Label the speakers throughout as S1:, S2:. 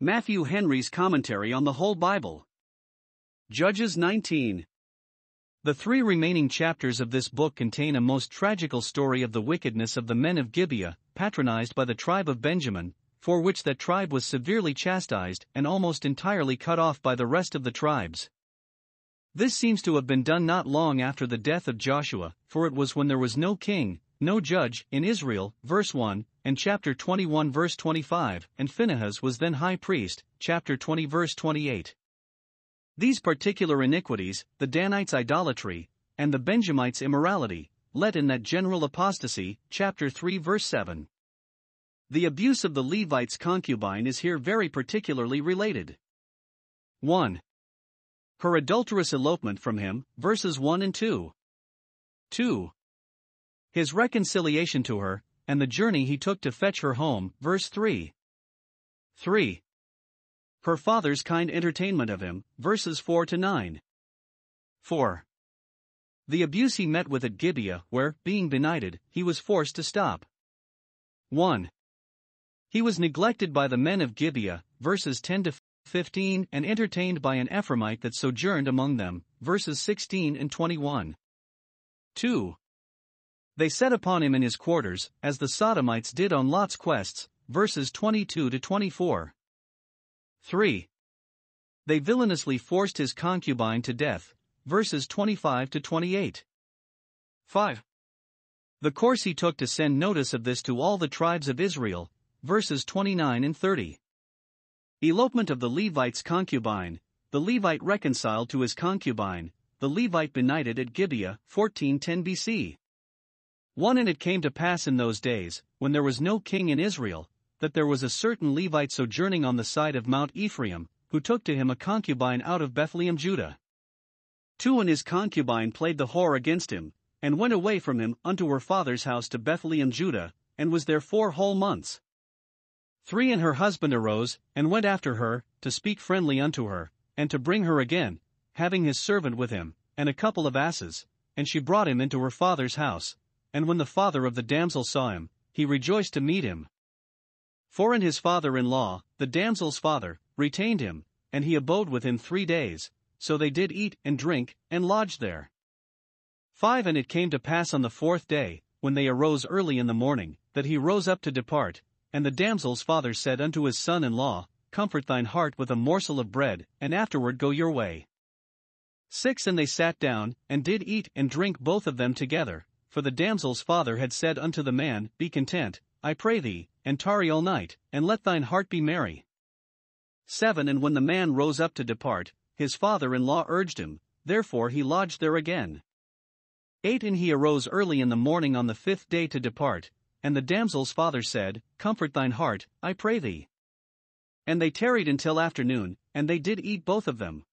S1: Matthew Henry's Commentary on the Whole Bible. Judges 19.
S2: The three remaining chapters of this book contain a most tragical story of the wickedness of the men of Gibeah, patronized by the tribe of Benjamin, for which that tribe was severely chastised and almost entirely cut off by the rest of the tribes. This seems to have been done not long after the death of Joshua, for it was when there was no king, no judge, in Israel, verse 1, and chapter 21 verse 25, and Phinehas was then high priest, chapter 20 verse 28. These particular iniquities, the Danites' idolatry, and the Benjamites' immorality, led in that general apostasy, chapter 3 verse 7. The abuse of the Levite's concubine is here very particularly related. 1. Her adulterous elopement from him, verses 1 and 2. 2. His reconciliation to her, and the journey he took to fetch her home, verse 3. 3. Her father's kind entertainment of him, verses 4 to 9. 4. The abuse he met with at Gibeah, where, being benighted, he was forced to stop. 1. He was neglected by the men of Gibeah, verses 10 to 15, and entertained by an Ephraimite that sojourned among them, verses 16 and 21. 2. They set upon him in his quarters, as the Sodomites did on Lot's quests, verses 22 to 24. 3. They villainously forced his concubine to death, verses 25 to 28. 5. The course he took to send notice of this to all the tribes of Israel, verses 29 and 30. Elopement of the Levite's concubine, the Levite reconciled to his concubine, the Levite benighted at Gibeah, 1410 BC. 1 And it came to pass in those days, when there was no king in Israel, that there was a certain Levite sojourning on the side of Mount Ephraim, who took to him a concubine out of Bethlehem Judah. 2 And his concubine played the whore against him, and went away from him unto her father's house to Bethlehem Judah, and was there four whole months. 3 And her husband arose, and went after her, to speak friendly unto her, and to bring her again, having his servant with him, and a couple of asses, and she brought him into her father's house, and when the father of the damsel saw him, he rejoiced to meet him. For and his father in law, the damsel's father, retained him, and he abode with him three days, so they did eat and drink, and lodged there. 5 And it came to pass on the fourth day, when they arose early in the morning, that he rose up to depart, and the damsel's father said unto his son in law, Comfort thine heart with a morsel of bread, and afterward go your way. 6 And they sat down, and did eat and drink both of them together, for the damsel's father had said unto the man, Be content, I pray thee, and tarry all night, and let thine heart be merry. 7 And when the man rose up to depart, his father in law urged him, therefore he lodged there again. 8 And he arose early in the morning on the fifth day to depart, and the damsel's father said, Comfort thine heart, I pray thee. And they tarried until afternoon, and they did eat both of them.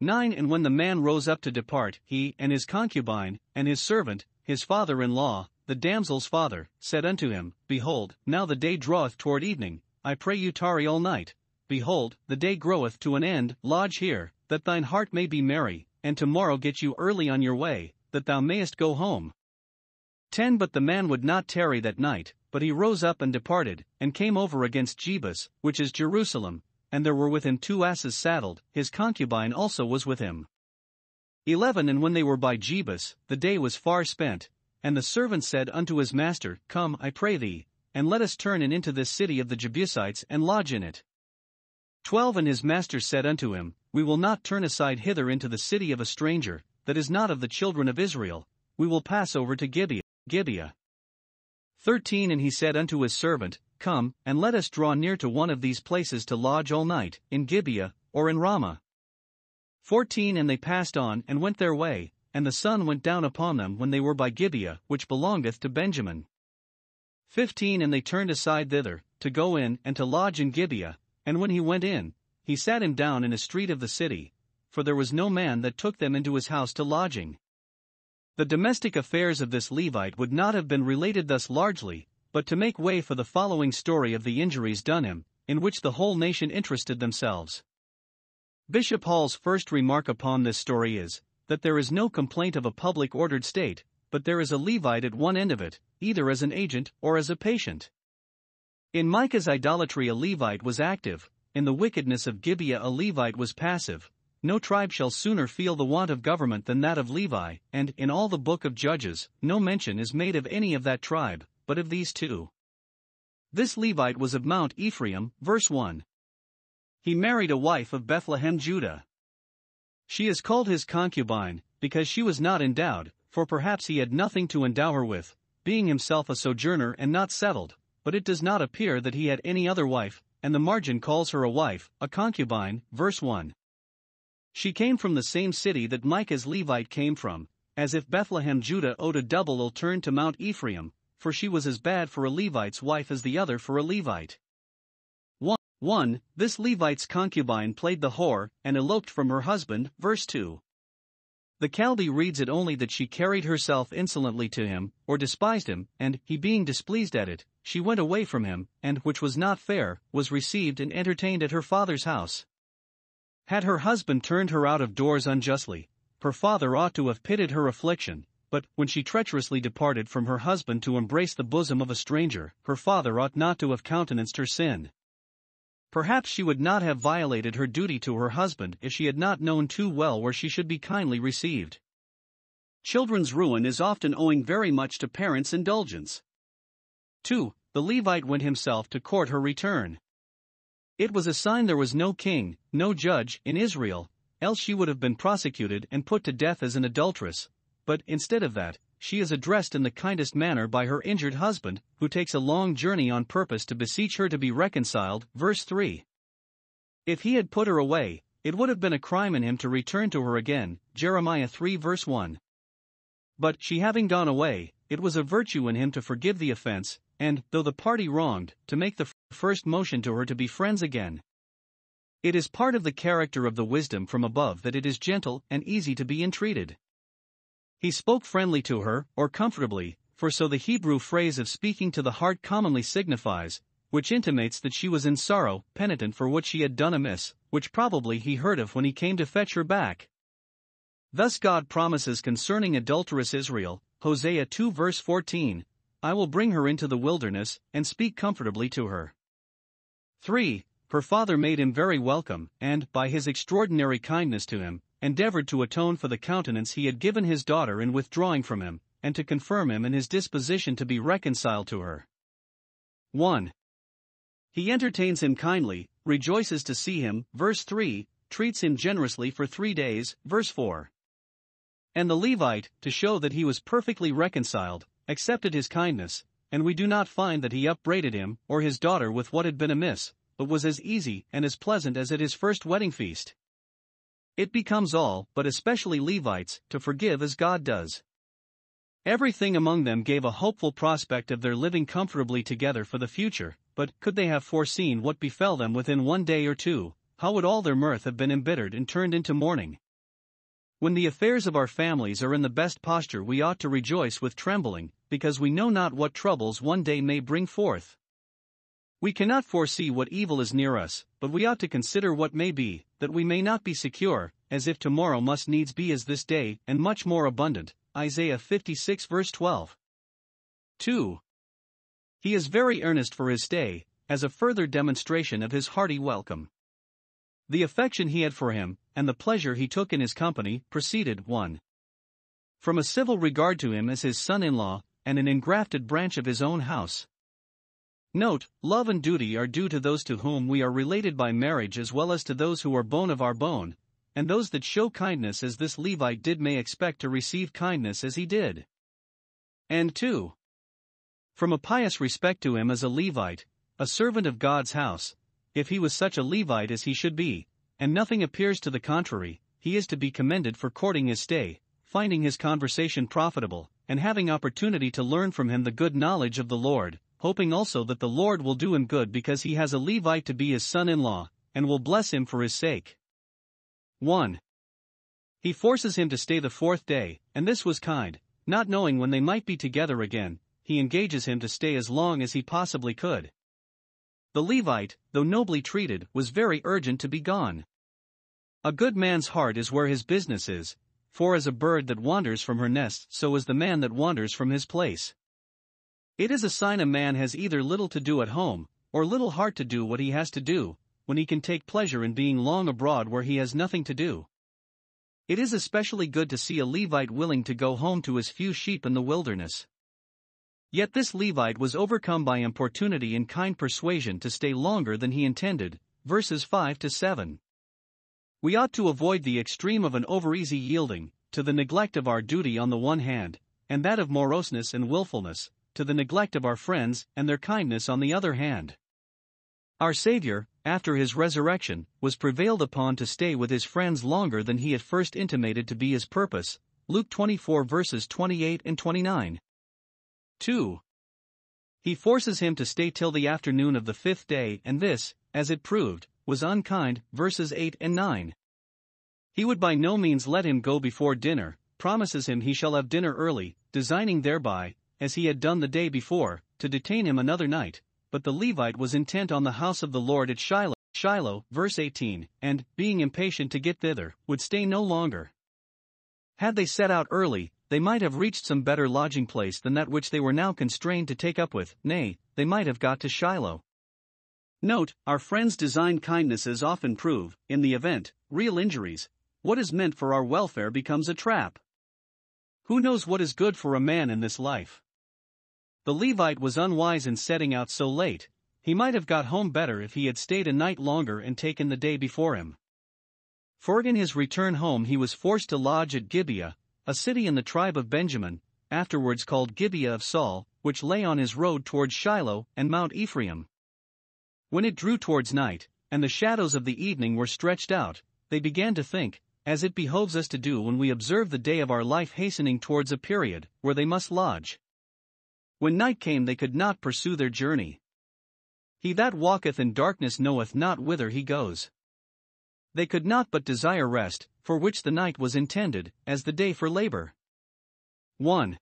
S2: 9 And when the man rose up to depart, he, and his concubine, and his servant, his father in law, the damsel's father, said unto him, Behold, now the day draweth toward evening, I pray you tarry all night. Behold, the day groweth to an end, lodge here, that thine heart may be merry, and tomorrow get you early on your way, that thou mayest go home. 10 But the man would not tarry that night, but he rose up and departed, and came over against Jebus, which is Jerusalem, and there were with him two asses saddled, his concubine also was with him. 11 And when they were by Jebus, the day was far spent, and the servant said unto his master, Come, I pray thee, and let us turn in into this city of the Jebusites and lodge in it. 12 And his master said unto him, We will not turn aside hither into the city of a stranger, that is not of the children of Israel, we will pass over to Gibeah. Gibeah. 13 And he said unto his servant, Come, and let us draw near to one of these places to lodge all night, in Gibeah, or in Ramah. 14 And they passed on and went their way, and the sun went down upon them when they were by Gibeah, which belongeth to Benjamin. 15 And they turned aside thither, to go in and to lodge in Gibeah, and when he went in, he sat him down in a street of the city, for there was no man that took them into his house to lodging. The domestic affairs of this Levite would not have been related thus largely, but to make way for the following story of the injuries done him, in which the whole nation interested themselves. Bishop Hall's first remark upon this story is that there is no complaint of a public ordered state, but there is a Levite at one end of it, either as an agent or as a patient. In Micah's idolatry, a Levite was active, in the wickedness of Gibeah a Levite was passive, no tribe shall sooner feel the want of government than that of Levi, and, in all the book of Judges, no mention is made of any of that tribe, but of these two. This Levite was of Mount Ephraim, verse 1. He married a wife of Bethlehem, Judah. She is called his concubine, because she was not endowed, for perhaps he had nothing to endow her with, being himself a sojourner and not settled, but it does not appear that he had any other wife, and the margin calls her a wife, a concubine, verse 1. She came from the same city that Micah's Levite came from, as if Bethlehem Judah owed a double turn to Mount Ephraim, for she was as bad for a Levite's wife as the other for a Levite. 1. 1. This Levite's concubine played the whore and eloped from her husband, verse 2. The Chaldee reads it only that she carried herself insolently to him, or despised him, and, he being displeased at it, she went away from him, and, which was not fair, was received and entertained at her father's house. Had her husband turned her out of doors unjustly, her father ought to have pitied her affliction, but, when she treacherously departed from her husband to embrace the bosom of a stranger, her father ought not to have countenanced her sin. Perhaps she would not have violated her duty to her husband if she had not known too well where she should be kindly received. Children's ruin is often owing very much to parents' indulgence. 2. The Levite went himself to court her return. It was a sign there was no king, no judge, in Israel, else she would have been prosecuted and put to death as an adulteress. But instead of that, she is addressed in the kindest manner by her injured husband, who takes a long journey on purpose to beseech her to be reconciled. Verse 3. If he had put her away, it would have been a crime in him to return to her again. Jeremiah 3 verse 1. But, she having gone away, it was a virtue in him to forgive the offense, and, though the party wronged, to make the first motion to her to be friends again. It is part of the character of the wisdom from above that it is gentle and easy to be entreated. He spoke friendly to her, or comfortably, for so the Hebrew phrase of speaking to the heart commonly signifies, which intimates that she was in sorrow, penitent for what she had done amiss, which probably he heard of when he came to fetch her back. Thus God promises concerning adulterous Israel, Hosea 2 verse 14, I will bring her into the wilderness, and speak comfortably to her. 3. Her father made him very welcome, and, by his extraordinary kindness to him, endeavored to atone for the countenance he had given his daughter in withdrawing from him, and to confirm him in his disposition to be reconciled to her. 1. He entertains him kindly, rejoices to see him, verse 3, treats him generously for three days, verse 4. And the Levite, to show that he was perfectly reconciled, accepted his kindness, and we do not find that he upbraided him or his daughter with what had been amiss, but was as easy and as pleasant as at his first wedding feast. It becomes all, but especially Levites, to forgive as God does. Everything among them gave a hopeful prospect of their living comfortably together for the future, but could they have foreseen what befell them within one day or two, how would all their mirth have been embittered and turned into mourning? When the affairs of our families are in the best posture, we ought to rejoice with trembling, because we know not what troubles one day may bring forth. We cannot foresee what evil is near us, but we ought to consider what may be, that we may not be secure, as if tomorrow must needs be as this day, and much more abundant. Isaiah 56 verse 12. 2. He is very earnest for his stay, as a further demonstration of his hearty welcome. The affection he had for him, and the pleasure he took in his company, proceeded 1. From a civil regard to him as his son in law, and an engrafted branch of his own house. Note, love and duty are due to those to whom we are related by marriage as well as to those who are bone of our bone, and those that show kindness as this Levite did may expect to receive kindness as he did. And 2. From a pious respect to him as a Levite, a servant of God's house, if he was such a Levite as he should be, and nothing appears to the contrary, he is to be commended for courting his stay, finding his conversation profitable, and having opportunity to learn from him the good knowledge of the Lord, hoping also that the Lord will do him good because he has a Levite to be his son in law, and will bless him for his sake. 1. He forces him to stay the fourth day, and this was kind, not knowing when they might be together again, he engages him to stay as long as he possibly could. The Levite, though nobly treated, was very urgent to be gone. A good man's heart is where his business is, for as a bird that wanders from her nest, so is the man that wanders from his place. It is a sign a man has either little to do at home, or little heart to do what he has to do, when he can take pleasure in being long abroad where he has nothing to do. It is especially good to see a Levite willing to go home to his few sheep in the wilderness. Yet this Levite was overcome by importunity and kind persuasion to stay longer than he intended, verses 5 to 7. We ought to avoid the extreme of an overeasy yielding, to the neglect of our duty on the one hand, and that of moroseness and wilfulness, to the neglect of our friends and their kindness on the other hand. Our Savior, after his resurrection, was prevailed upon to stay with his friends longer than he at first intimated to be his purpose. Luke 24 verses 28 and 29. 2. He forces him to stay till the afternoon of the fifth day, and this, as it proved, was unkind. Verses 8 and 9. He would by no means let him go before dinner, promises him he shall have dinner early, designing thereby, as he had done the day before, to detain him another night, but the Levite was intent on the house of the Lord at Shiloh, Shiloh, verse 18, and, being impatient to get thither, would stay no longer. Had they set out early, they might have reached some better lodging place than that which they were now constrained to take up with, nay, they might have got to Shiloh.
S1: Note, our friends' designed kindnesses often prove, in the event, real injuries. What is meant for our welfare becomes a trap. Who knows what is good for a man in this life? The Levite was unwise in setting out so late, he might have got home better if he had stayed a night longer and taken the day before him. For in his return home he was forced to lodge at Gibeah, a city in the tribe of Benjamin, afterwards called Gibeah of Saul, which lay on his road towards Shiloh and Mount Ephraim. When it drew towards night, and the shadows of the evening were stretched out, they began to think, as it behoves us to do when we observe the day of our life hastening towards a period where they must lodge. When night came, they could not pursue their journey. He that walketh in darkness knoweth not whither he goes. They could not but desire rest, for which the night was intended, as the day for labor. 1.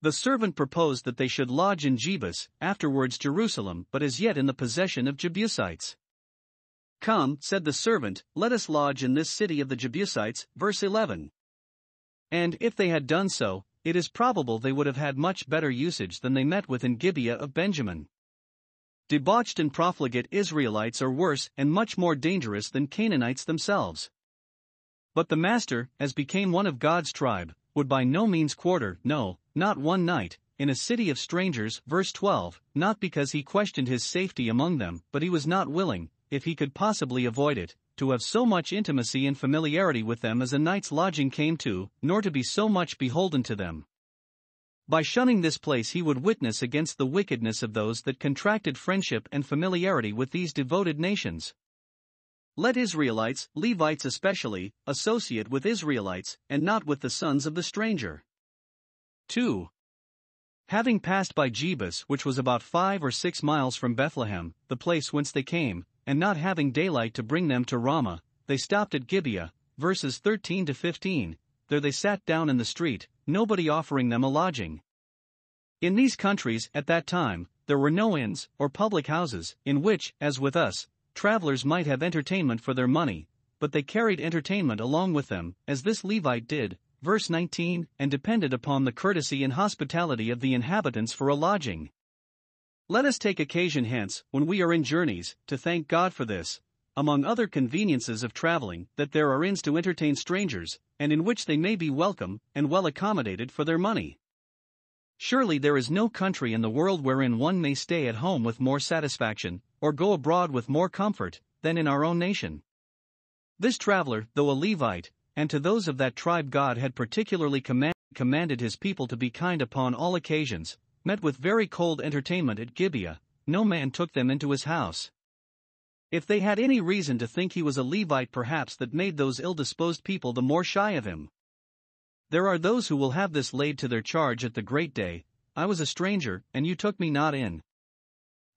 S1: The servant proposed that they should lodge in Jebus, afterwards Jerusalem, but as yet in the possession of Jebusites. Come, said the servant, let us lodge in this city of the Jebusites, verse 11. And if they had done so, it is probable they would have had much better usage than they met with in Gibeah of Benjamin. Debauched and profligate Israelites are worse and much more dangerous than Canaanites themselves. But the master, as became one of God's tribe, would by no means quarter, no, not one night, in a city of strangers, verse 12, not because he questioned his safety among them, but he was not willing, if he could possibly avoid it, to have so much intimacy and familiarity with them as a night's lodging came to, nor to be so much beholden to them. By shunning this place, he would witness against the wickedness of those that contracted friendship and familiarity with these devoted nations. Let Israelites, Levites especially, associate with Israelites, and not with the sons of the stranger. 2. Having passed by Jebus, which was about five or six miles from Bethlehem, the place whence they came, and not having daylight to bring them to Ramah, they stopped at Gibeah, verses 13 to 15. There they sat down in the street, nobody offering them a lodging. In these countries, at that time, there were no inns or public houses, in which, as with us, travelers might have entertainment for their money, but they carried entertainment along with them, as this Levite did, verse 19, and depended upon the courtesy and hospitality of the inhabitants for a lodging. Let us take occasion hence, when we are in journeys, to thank God for this, among other conveniences of traveling, that there are inns to entertain strangers, and in which they may be welcome and well accommodated for their money. Surely there is no country in the world wherein one may stay at home with more satisfaction, or go abroad with more comfort, than in our own nation. This traveler, though a Levite, and to those of that tribe God had particularly command, commanded his people to be kind upon all occasions, met with very cold entertainment at Gibeah, no man took them into his house. If they had any reason to think he was a Levite, perhaps that made those ill disposed people the more shy of him. There are those who will have this laid to their charge at the great day I was a stranger, and you took me not in.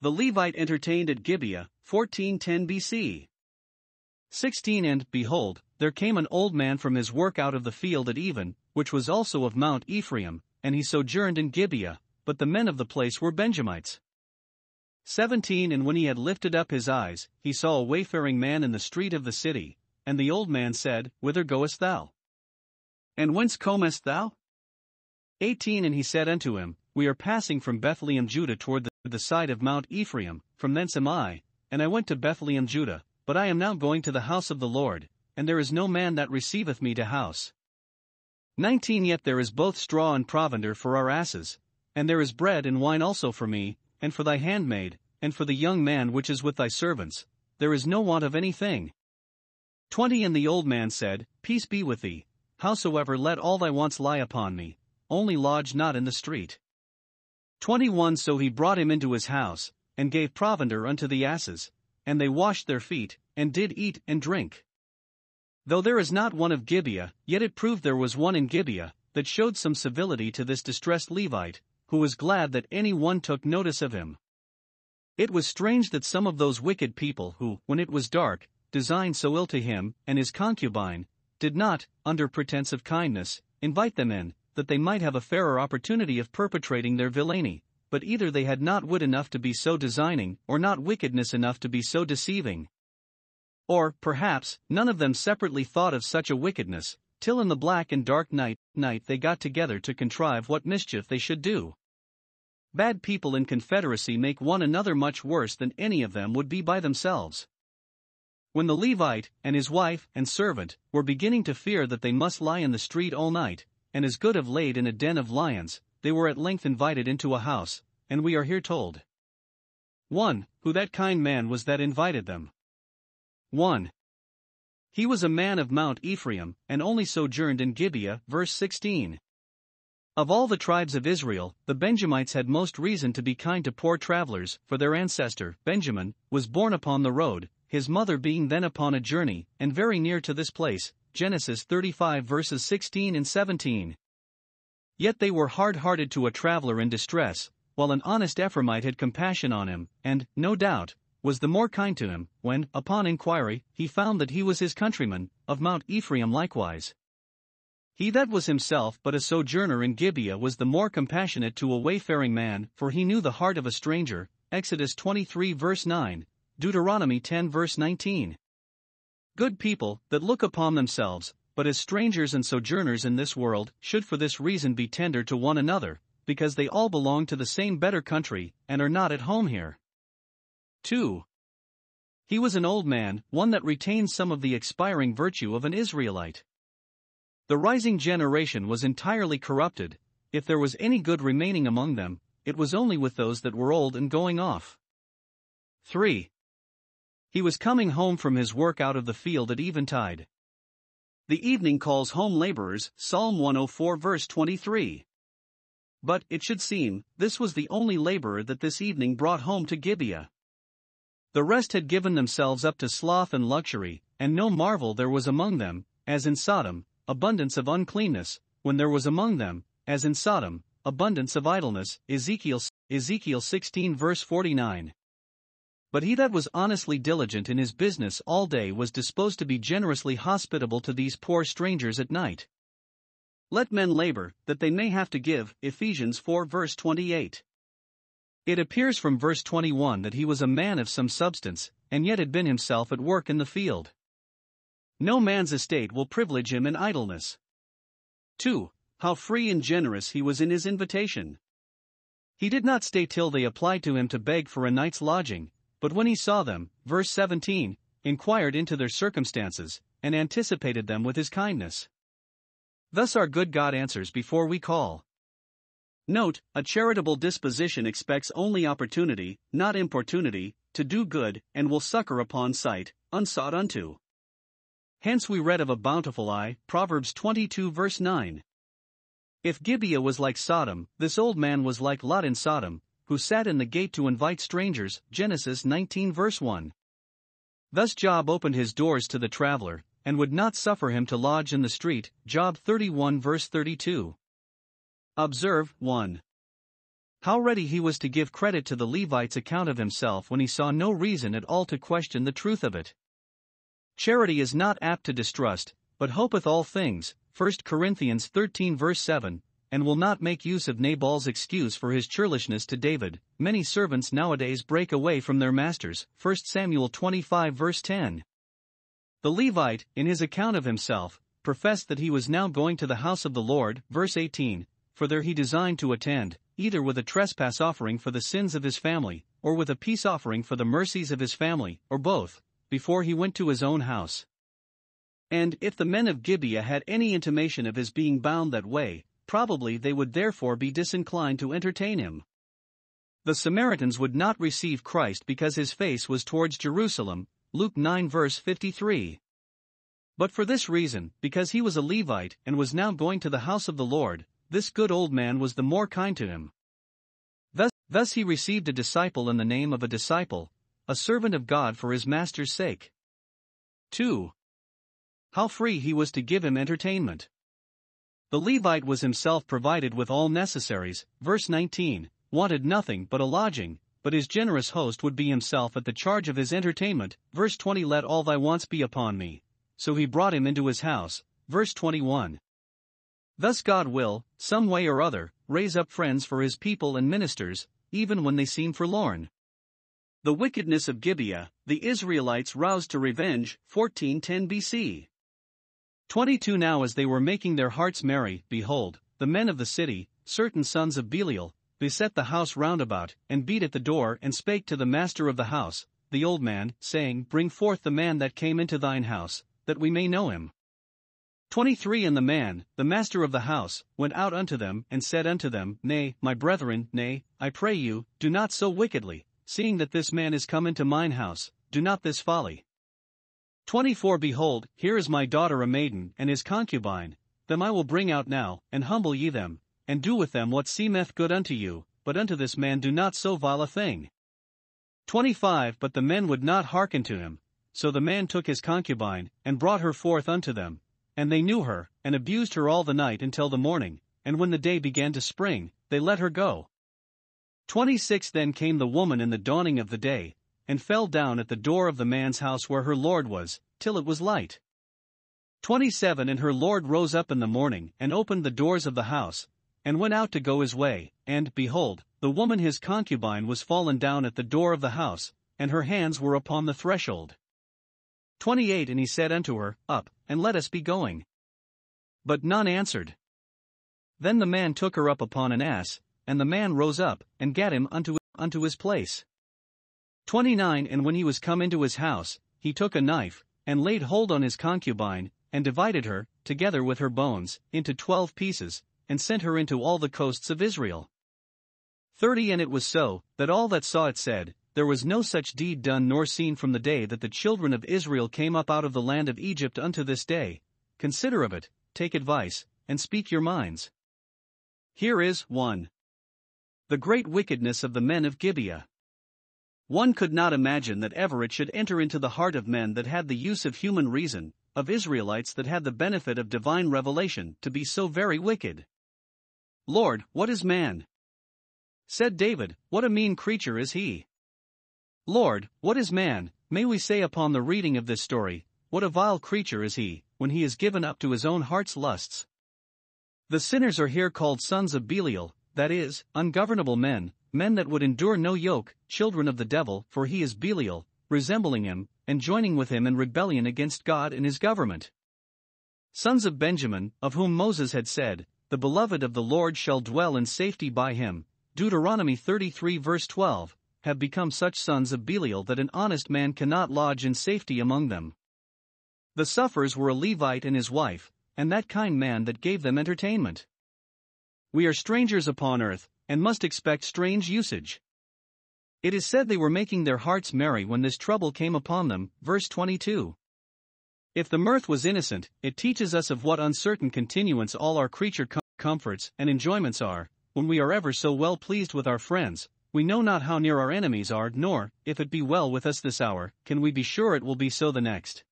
S1: The Levite entertained at Gibeah, 1410 BC. 16 And, behold, there came an old man from his work out of the field at Even, which was also of Mount Ephraim, and he sojourned in Gibeah, but the men of the place were Benjamites. 17 And when he had lifted up his eyes, he saw a wayfaring man in the street of the city, and the old man said, Whither goest thou? And whence comest thou? 18 And he said unto him, We are passing from Bethlehem Judah toward the, the side of Mount Ephraim, from thence am I, and I went to Bethlehem Judah, but I am now going to the house of the Lord, and there is no man that receiveth me to house. 19 Yet there is both straw and provender for our asses, and there is bread and wine also for me, and for thy handmaid, and for the young man which is with thy servants, there is no want of anything. 20 And the old man said, Peace be with thee, howsoever let all thy wants lie upon me, only lodge not in the street. 21 So he brought him into his house, and gave provender unto the asses, and they washed their feet, and did eat and drink. Though there is not one of Gibeah, yet it proved there was one in Gibeah, that showed some civility to this distressed Levite, who was glad that any one took notice of him. It was strange that some of those wicked people who, when it was dark, designed so ill to him and his concubine, did not, under pretense of kindness, invite them in, that they might have a fairer opportunity of perpetrating their villainy, but either they had not wit enough to be so designing, or not wickedness enough to be so deceiving. Or, perhaps, none of them separately thought of such a wickedness, till in the black and dark night, night they got together to contrive what mischief they should do. Bad people in confederacy make one another much worse than any of them would be by themselves. When the Levite, and his wife, and servant, were beginning to fear that they must lie in the street all night, and as good have laid in a den of lions, they were at length invited into a house, and we are here told. 1. Who that kind man was that invited them. 1. He was a man of Mount Ephraim, and only sojourned in Gibeah, verse 16. Of all the tribes of Israel, the Benjamites had most reason to be kind to poor travelers, for their ancestor, Benjamin, was born upon the road, his mother being then upon a journey, and very near to this place, Genesis 35 verses 16 and 17. Yet they were hard hearted to a traveler in distress, while an honest Ephraimite had compassion on him, and, no doubt, was the more kind to him, when, upon inquiry, he found that he was his countryman, of Mount Ephraim likewise. He that was himself but a sojourner in Gibeah was the more compassionate to a wayfaring man, for he knew the heart of a stranger. Exodus 23 verse 9, Deuteronomy 10 verse 19. Good people, that look upon themselves, but as strangers and sojourners in this world, should for this reason be tender to one another, because they all belong to the same better country, and are not at home here. 2. He was an old man, one that retained some of the expiring virtue of an Israelite. The rising generation was entirely corrupted, if there was any good remaining among them, it was only with those that were old and going off. 3. He was coming home from his work out of the field at eventide. The evening calls home laborers, Psalm 104 verse 23. But, it should seem, this was the only laborer that this evening brought home to Gibeah. The rest had given themselves up to sloth and luxury, and no marvel there was among them, as in Sodom, abundance of uncleanness, when there was among them, as in Sodom, abundance of idleness. Ezekiel, Ezekiel 16 verse 49. But he that was honestly diligent in his business all day was disposed to be generously hospitable to these poor strangers at night. Let men labor, that they may have to give. Ephesians 4 verse 28. It appears from verse 21 that he was a man of some substance, and yet had been himself at work in the field. No man's estate will privilege him in idleness. 2. How free and generous he was in his invitation. He did not stay till they applied to him to beg for a night's lodging, but when he saw them, verse 17, inquired into their circumstances, and anticipated them with his kindness. Thus our good God answers before we call. Note, a charitable disposition expects only opportunity, not importunity, to do good, and will succor upon sight, unsought unto. Hence we read of a bountiful eye, Proverbs 22 verse 9. If Gibeah was like Sodom, this old man was like Lot in Sodom, who sat in the gate to invite strangers, Genesis 19 verse 1. Thus Job opened his doors to the traveler, and would not suffer him to lodge in the street, Job 31 verse 32. Observe 1. How ready he was to give credit to the Levite's account of himself when he saw no reason at all to question the truth of it. Charity is not apt to distrust, but hopeth all things, 1 Corinthians 13 verse 7, and will not make use of Nabal's excuse for his churlishness to David. Many servants nowadays break away from their masters, 1 Samuel 25 verse 10. The Levite, in his account of himself, professed that he was now going to the house of the Lord, verse 18, for there he designed to attend, either with a trespass offering for the sins of his family, or with a peace offering for the mercies of his family, or both, before he went to his own house. And if the men of Gibeah had any intimation of his being bound that way, probably they would therefore be disinclined to entertain him. The Samaritans would not receive Christ because his face was towards Jerusalem, Luke 9 verse 53. But for this reason, because he was a Levite and was now going to the house of the Lord, this good old man was the more kind to him. Thus, thus he received a disciple in the name of a disciple, a servant of God for his master's sake. 2. How free he was to give him entertainment. The Levite was himself provided with all necessaries, verse 19, wanted nothing but a lodging, but his generous host would be himself at the charge of his entertainment, verse 20 Let all thy wants be upon me. So he brought him into his house, verse 21. Thus God will, some way or other, raise up friends for his people and ministers, even when they seem forlorn. The wickedness of Gibeah, the Israelites roused to revenge, 1410 BC. 22 Now as they were making their hearts merry, behold, the men of the city, certain sons of Belial, beset the house round about, and beat at the door, and spake to the master of the house, the old man, saying, Bring forth the man that came into thine house, that we may know him. 23 And the man, the master of the house, went out unto them, and said unto them, Nay, my brethren, nay, I pray you, do not so wickedly, seeing that this man is come into mine house, do not this folly. 24 Behold, here is my daughter a maiden, and his concubine, them I will bring out now, and humble ye them, and do with them what seemeth good unto you, but unto this man do not so vile a thing. 25 But the men would not hearken to him, so the man took his concubine, and brought her forth unto them, and they knew her, and abused her all the night until the morning, and when the day began to spring, they let her go. 26 Then came the woman in the dawning of the day, and fell down at the door of the man's house where her lord was, till it was light. 27 And her lord rose up in the morning, and opened the doors of the house, and went out to go his way, and, behold, the woman his concubine was fallen down at the door of the house, and her hands were upon the threshold. 28 And he said unto her, Up, and let us be going. But none answered. Then the man took her up upon an ass, and the man rose up, and gat him unto, unto his place. 29 And when he was come into his house, he took a knife, and laid hold on his concubine, and divided her, together with her bones, into twelve pieces, and sent her into all the coasts of Israel. 30 And it was so, that all that saw it said, There was no such deed done nor seen from the day that the children of Israel came up out of the land of Egypt unto this day. Consider of it, take advice, and speak your minds. Here is 1. The great wickedness of the men of Gibeah. One could not imagine that ever it should enter into the heart of men that had the use of human reason, of Israelites that had the benefit of divine revelation, to be so very wicked. Lord, what is man? Said David, What a mean creature is he! Lord, what is man? May we say upon the reading of this story, What a vile creature is he, when he is given up to his own heart's lusts. The sinners are here called sons of Belial, that is, ungovernable men, men that would endure no yoke, children of the devil, for he is Belial, resembling him, and joining with him in rebellion against God and his government. Sons of Benjamin, of whom Moses had said, The beloved of the Lord shall dwell in safety by him, Deuteronomy 33 verse 12, have become such sons of Belial that an honest man cannot lodge in safety among them. The sufferers were a Levite and his wife, and that kind man that gave them entertainment. We are strangers upon earth, and must expect strange usage. It is said they were making their hearts merry when this trouble came upon them, verse 22. If the mirth was innocent, it teaches us of what uncertain continuance all our creature com- comforts and enjoyments are, when we are ever so well pleased with our friends, we know not how near our enemies are, nor, if it be well with us this hour, can we be sure it will be so the next.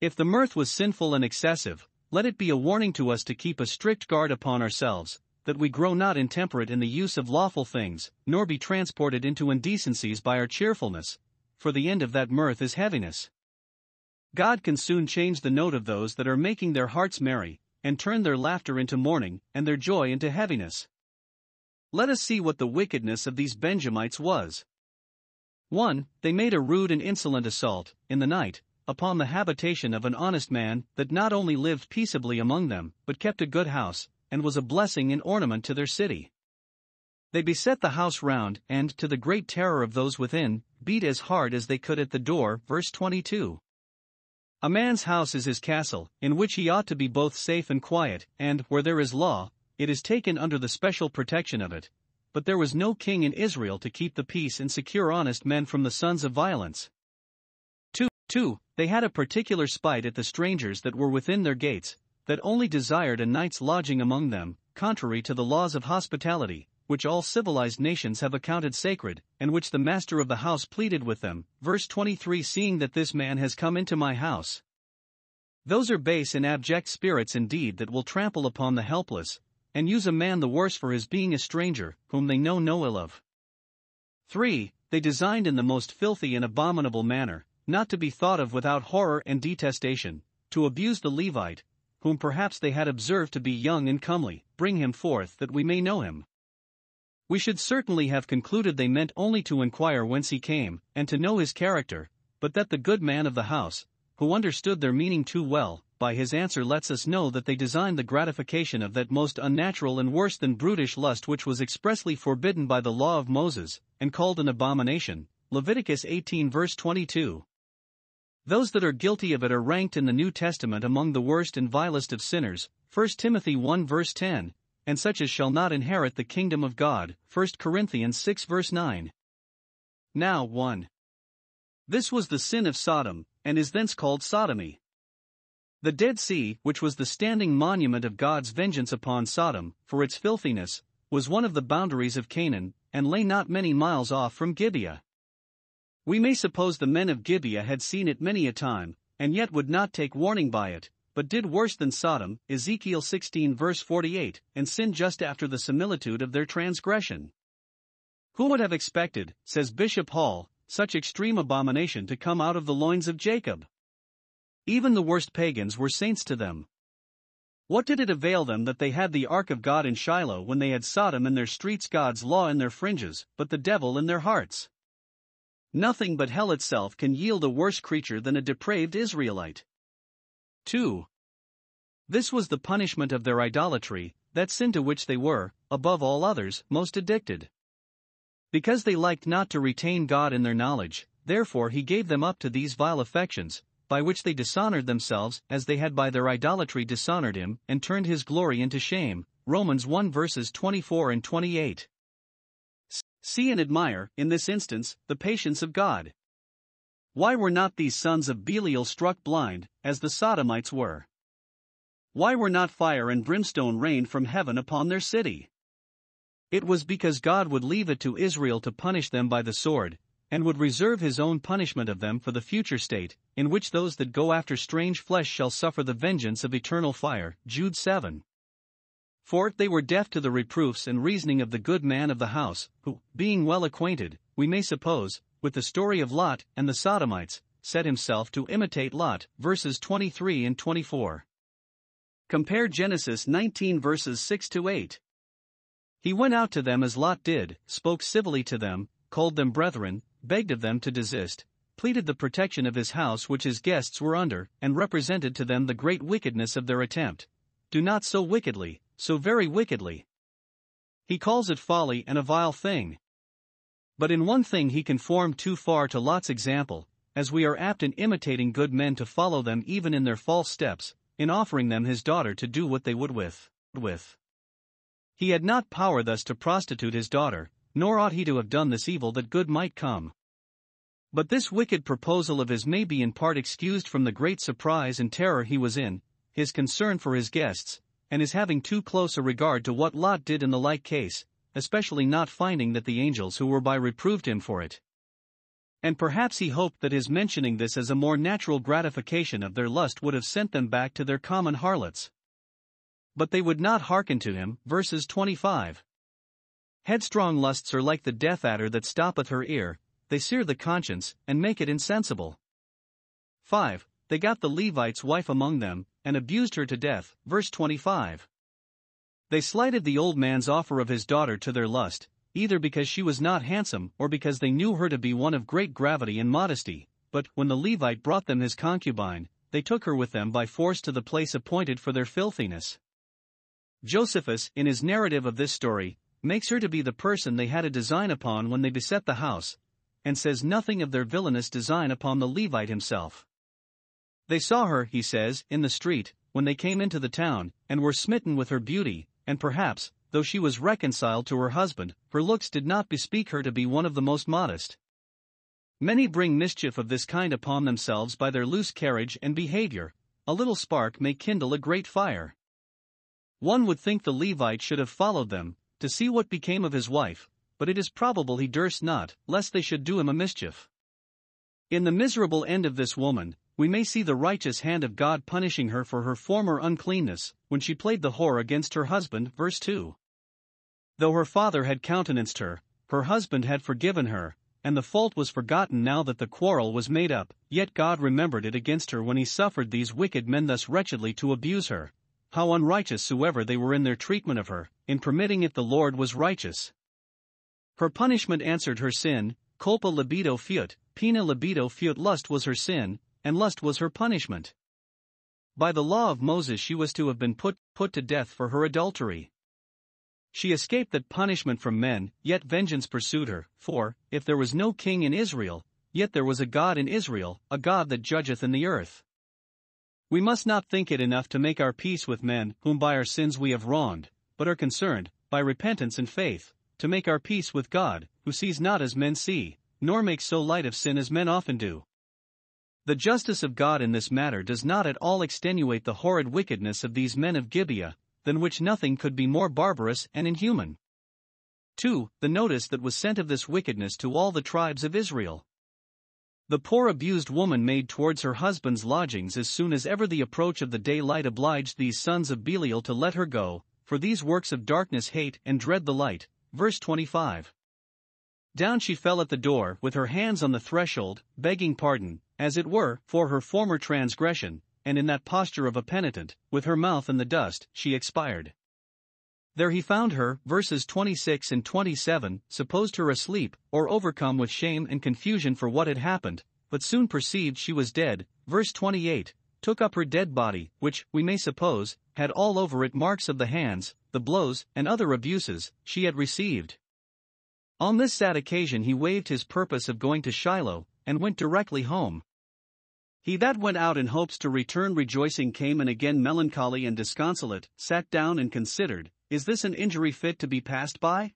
S1: If the mirth was sinful and excessive, let it be a warning to us to keep a strict guard upon ourselves, that we grow not intemperate in the use of lawful things, nor be transported into indecencies by our cheerfulness, for the end of that mirth is heaviness. God can soon change the note of those that are making their hearts merry, and turn their laughter into mourning, and their joy into heaviness. Let us see what the wickedness of these Benjamites was. 1. They made a rude and insolent assault, in the night, upon the habitation of an honest man that not only lived peaceably among them, but kept a good house, and was a blessing and ornament to their city.
S2: They beset the house round, and, to the great terror of those within, beat as hard as they could at the door. Verse 22. A man's house is his castle, in which he ought to be both safe and quiet, and, where there is law, it is taken under the special protection of it. But there was no king in Israel to keep the peace and secure honest men from the sons of violence. 2. 2. They had a particular spite at the strangers that were within their gates, that only desired a night's lodging among them, contrary to the laws of hospitality, which all civilized nations have accounted sacred, and which the master of the house pleaded with them. Verse 23 Seeing that this man has come into my house. Those are base and abject spirits indeed that will trample upon the helpless, and use a man the worse for his being a stranger, whom they know no ill of. 3. They designed in the most filthy and abominable manner, not to be thought of without horror and detestation, to abuse the Levite, whom perhaps they had observed to be young and comely, bring him forth that we may know him. We should certainly have concluded they meant only to inquire whence he came, and to know his character, but that the good man of the house, who understood their meaning too well, by his answer lets us know that they designed the gratification of that most unnatural and worse than brutish lust which was expressly forbidden by the law of Moses, and called an abomination. Leviticus 18 verse 22. Those that are guilty of it are ranked in the New Testament among the worst and vilest of sinners, 1 Timothy 1 verse 10, and such as shall not inherit the kingdom of God. 1 Corinthians 6 verse 9. Now 1. This was the sin of Sodom, and is thence called sodomy. The Dead Sea, which was the standing monument of God's vengeance upon Sodom, for its filthiness, was one of the boundaries of Canaan, and lay not many miles off from Gibeah. We may suppose the men of Gibeah had seen it many a time, and yet would not take warning by it, but did worse than Sodom, Ezekiel 16 verse 48, and sinned just after the similitude of their transgression. Who would have expected, says Bishop Hall, such extreme abomination to come out of the loins of Jacob? Even the worst pagans were saints to them. What did it avail them that they had the ark of God in Shiloh when they had Sodom in their streets, God's law in their fringes, but the devil in their hearts? Nothing but hell itself can yield a worse creature than a depraved Israelite. 2. This was the punishment of their idolatry, that sin to which they were, above all others, most addicted. Because they liked not to retain God in their knowledge, therefore he gave them up to these vile affections, by which they dishonored themselves as they had by their idolatry dishonored him, and turned his glory into shame. Romans 1 verses 24 and 28. See and admire, in this instance, the patience of God. Why were not these sons of Belial struck blind, as the Sodomites were? Why were not fire and brimstone rained from heaven upon their city? It was because God would leave it to Israel to punish them by the sword, and would reserve his own punishment of them for the future state, in which those that go after strange flesh shall suffer the vengeance of eternal fire. Jude 7. For they were deaf to the reproofs and reasoning of the good man of the house, who, being well acquainted, we may suppose, with the story of Lot and the Sodomites, set himself to imitate Lot, verses 23 and 24. Compare Genesis 19 verses 6 to 8. He went out to them as Lot did, spoke civilly to them, called them brethren, begged of them to desist, pleaded the protection of his house which his guests were under, and represented to them the great wickedness of their attempt. Do not so wickedly, so very wickedly. He calls it folly and a vile thing. But in one thing he conformed too far to Lot's example, as we are apt in imitating good men to follow them even in their false steps, in offering them his daughter to do what they would with. with. He had not power thus to prostitute his daughter, nor ought he to have done this evil that good might come. But this wicked proposal of his may be in part excused from the great surprise and terror he was in, his concern for his guests, and is having too close a regard to what Lot did in the like case, especially not finding that the angels who were by reproved him for it. And perhaps he hoped that his mentioning this as a more natural gratification of their lust would have sent them back to their common harlots. But they would not hearken to him. Verses 25. Headstrong lusts are like the death adder that stoppeth her ear, they sear the conscience, and make it insensible. 5. They got the Levite's wife among them, and abused her to death. Verse 25. They slighted the old man's offer of his daughter to their lust, either because she was not handsome or because they knew her to be one of great gravity and modesty. But when the Levite brought them his concubine, they took her with them by force to the place appointed for their filthiness. Josephus, in his narrative of this story, makes her to be the person they had a design upon when they beset the house, and says nothing of their villainous design upon the Levite himself. They saw her, he says, in the street, when they came into the town, and were smitten with her beauty, and perhaps, though she was reconciled to her husband, her looks did not bespeak her to be one of the most modest. Many bring mischief of this kind upon themselves by their loose carriage and behavior, a little spark may kindle a great fire. One would think the Levite should have followed them, to see what became of his wife, but it is probable he durst not, lest they should do him a mischief. In the miserable end of this woman, we may see the righteous hand of God punishing her for her former uncleanness, when she played the whore against her husband. Verse 2. Though her father had countenanced her, her husband had forgiven her, and the fault was forgotten now that the quarrel was made up, yet God remembered it against her when he suffered these wicked men thus wretchedly to abuse her. How unrighteous soever they were in their treatment of her, in permitting it the Lord was righteous. Her punishment answered her sin, culpa libido fuit, pena libido fuit lust was her sin, and lust was her punishment. By the law of Moses she was to have been put, put to death for her adultery. She escaped that punishment from men, yet vengeance pursued her, for, if there was no king in Israel, yet there was a God in Israel, a God that judgeth in the earth. We must not think it enough to make our peace with men whom by our sins we have wronged, but are concerned, by repentance and faith, to make our peace with God, who sees not as men see, nor makes so light of sin as men often do. The justice of God in this matter does not at all extenuate the horrid wickedness of these men of Gibeah, than which nothing could be more barbarous and inhuman. 2. The notice that was sent of this wickedness to all the tribes of Israel. The poor abused woman made towards her husband's lodgings as soon as ever the approach of the daylight obliged these sons of Belial to let her go, for these works of darkness hate and dread the light, Verse 25. Down she fell at the door with her hands on the threshold, begging pardon, as it were, for her former transgression, and in that posture of a penitent, with her mouth in the dust, she expired. There he found her, verses 26 and 27, supposed her asleep, or overcome with shame and confusion for what had happened, but soon perceived she was dead, verse 28, took up her dead body, which, we may suppose, had all over it marks of the hands, the blows, and other abuses she had received. On this sad occasion he waived his purpose of going to Shiloh, and went directly home. He that went out in hopes to return rejoicing came and again melancholy and disconsolate, sat down and considered, Is this an injury fit to be passed by?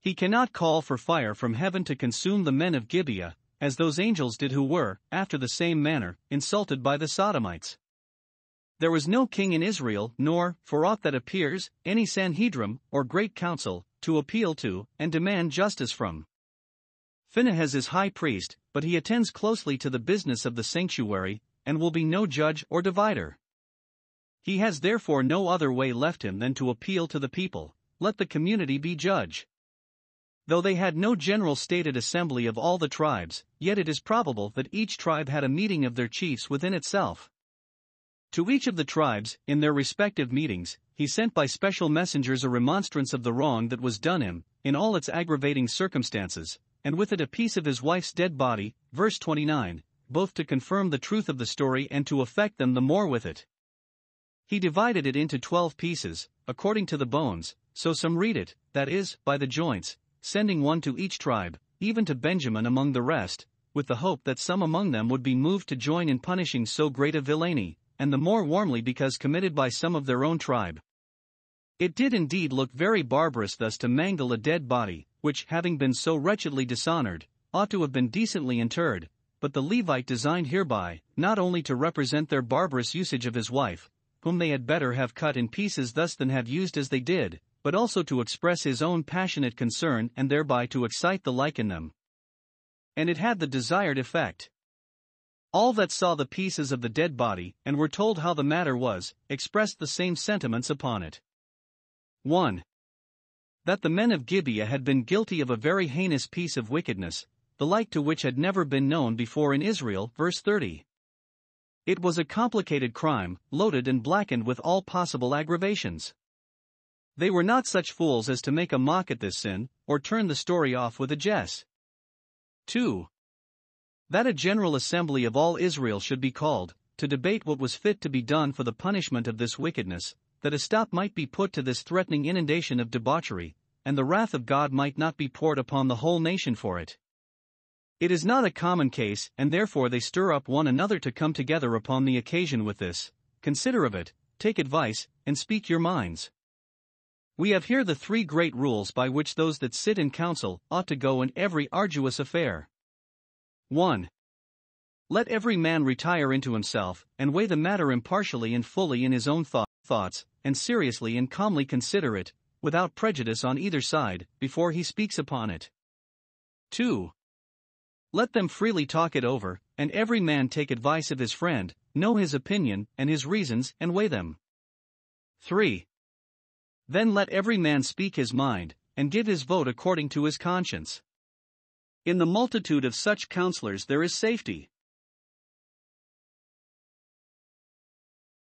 S2: He cannot call for fire from heaven to consume the men of Gibeah, as those angels did who were, after the same manner, insulted by the Sodomites. There was no king in Israel, nor, for aught that appears, any Sanhedrim, or great council, to appeal to, and demand justice from. Phinehas is high priest, but he attends closely to the business of the sanctuary, and will be no judge or divider. He has therefore no other way left him than to appeal to the people, let the community be judge. Though they had no general stated assembly of all the tribes, yet it is probable that each tribe had a meeting of their chiefs within itself. To each of the tribes, in their respective meetings, he sent by special messengers a remonstrance of the wrong that was done him, in all its aggravating circumstances, and with it a piece of his wife's dead body, verse 29, both to confirm the truth of the story and to affect them the more with it. He divided it into twelve pieces, according to the bones, so some read it, that is, by the joints, sending one to each tribe, even to Benjamin among the rest, with the hope that some among them would be moved to join in punishing so great a villainy, and the more warmly because committed by some of their own tribe. It did indeed look very barbarous thus to mangle a dead body, which, having been so wretchedly dishonored, ought to have been decently interred, but the Levite designed hereby, not only to represent their barbarous usage of his wife, whom they had better have cut in pieces thus than have used as they did, but also to express his own passionate concern and thereby to excite the like in them. And it had the desired effect. All that saw the pieces of the dead body, and were told how the matter was, expressed the same sentiments upon it. 1. That the men of Gibeah had been guilty of a very heinous piece of wickedness, the like to which had never been known before in Israel. Verse 30. It was a complicated crime, loaded and blackened with all possible aggravations. They were not such fools as to make a mock at this sin, or turn the story off with a jest. 2. That a general assembly of all Israel should be called, to debate what was fit to be done for the punishment of this wickedness, that a stop might be put to this threatening inundation of debauchery, and the wrath of God might not be poured upon the whole nation for it. It is not a common case, and therefore they stir up one another to come together upon the occasion with this. Consider of it, take advice, and speak your minds. We have here the three great rules by which those that sit in council ought to go in every arduous affair. 1. Let every man retire into himself, and weigh the matter impartially and fully in his own thought, thoughts, and seriously and calmly consider it, without prejudice on either side, before he speaks upon it. 2. Let them freely talk it over, and every man take advice of his friend, know his opinion and his reasons, and weigh them. 3. Then let every man speak his mind, and give his vote according to his conscience. In the multitude of such counselors there is safety.